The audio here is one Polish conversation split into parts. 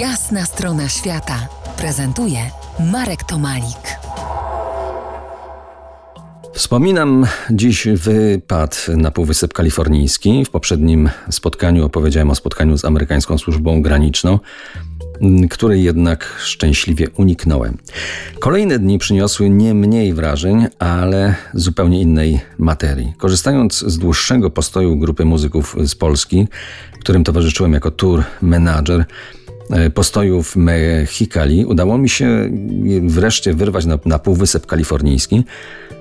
Jasna strona świata prezentuje Marek Tomalik. Wspominam dziś wypad na Półwysep Kalifornijski. W poprzednim spotkaniu opowiedziałem o spotkaniu z amerykańską służbą graniczną, której jednak szczęśliwie uniknąłem. Kolejne dni przyniosły nie mniej wrażeń, ale zupełnie innej materii. Korzystając z dłuższego postoju grupy muzyków z Polski, którym towarzyszyłem jako tour manager, E, postoju w Mexikali udało mi się wreszcie wyrwać na, na Półwysep Kalifornijski,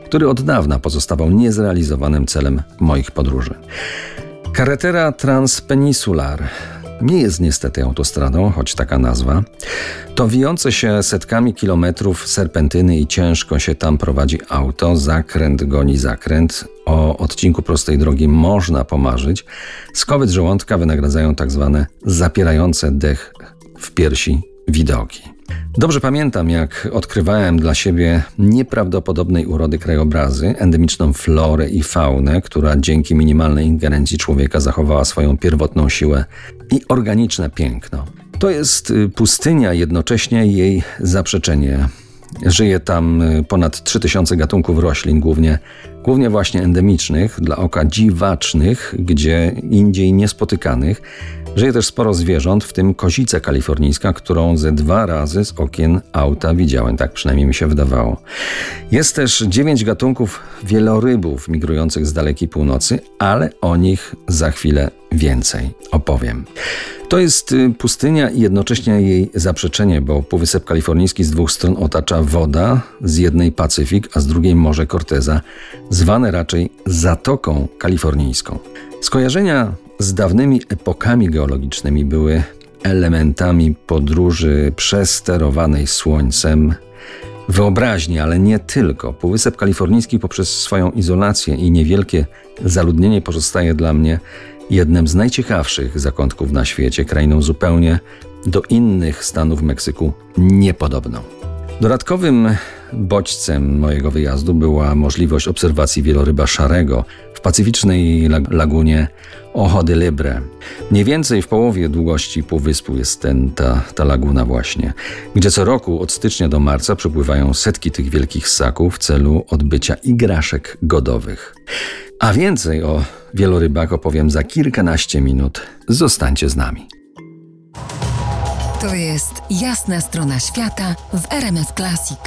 który od dawna pozostawał niezrealizowanym celem moich podróży. Carretera Transpeninsular nie jest niestety autostradą, choć taka nazwa. To wijące się setkami kilometrów serpentyny i ciężko się tam prowadzi auto, zakręt goni zakręt. O odcinku prostej drogi można pomarzyć. Skowyt żołądka wynagradzają tak zwane zapierające dech piersi widoki. Dobrze pamiętam, jak odkrywałem dla siebie nieprawdopodobnej urody krajobrazy, endemiczną florę i faunę, która dzięki minimalnej ingerencji człowieka zachowała swoją pierwotną siłę i organiczne piękno. To jest y, pustynia, jednocześnie jej zaprzeczenie. Żyje tam y, ponad 3000 gatunków roślin, głównie, głównie właśnie endemicznych, dla oka dziwacznych, gdzie indziej niespotykanych. Żyje też sporo zwierząt, w tym kozica kalifornijska, którą ze dwa razy z okien auta widziałem, tak przynajmniej mi się wydawało. Jest też dziewięć gatunków wielorybów migrujących z dalekiej północy, ale o nich za chwilę więcej opowiem. To jest y, pustynia i jednocześnie jej zaprzeczenie, bo Półwysep Kalifornijski z dwóch stron otacza woda, z jednej Pacyfik, a z drugiej Morze Corteza, zwane raczej Zatoką Kalifornijską. Skojarzenia z dawnymi epokami geologicznymi były elementami podróży przesterowanej słońcem, wyobraźni, ale nie tylko. Półwysep Kalifornijski poprzez swoją izolację i niewielkie zaludnienie pozostaje dla mnie jednym z najciekawszych zakątków na świecie, krainą zupełnie do innych stanów Meksyku niepodobną. Dodatkowym bodźcem mojego wyjazdu była możliwość obserwacji wieloryba szarego pacyficznej lagunie Ojo de Libre. Mniej więcej w połowie długości półwyspu jest ten, ta, ta laguna właśnie, gdzie co roku od stycznia do marca przepływają setki tych wielkich ssaków w celu odbycia igraszek godowych. A więcej o wielorybach opowiem za kilkanaście minut. Zostańcie z nami. To jest jasna strona świata w RMS Classic.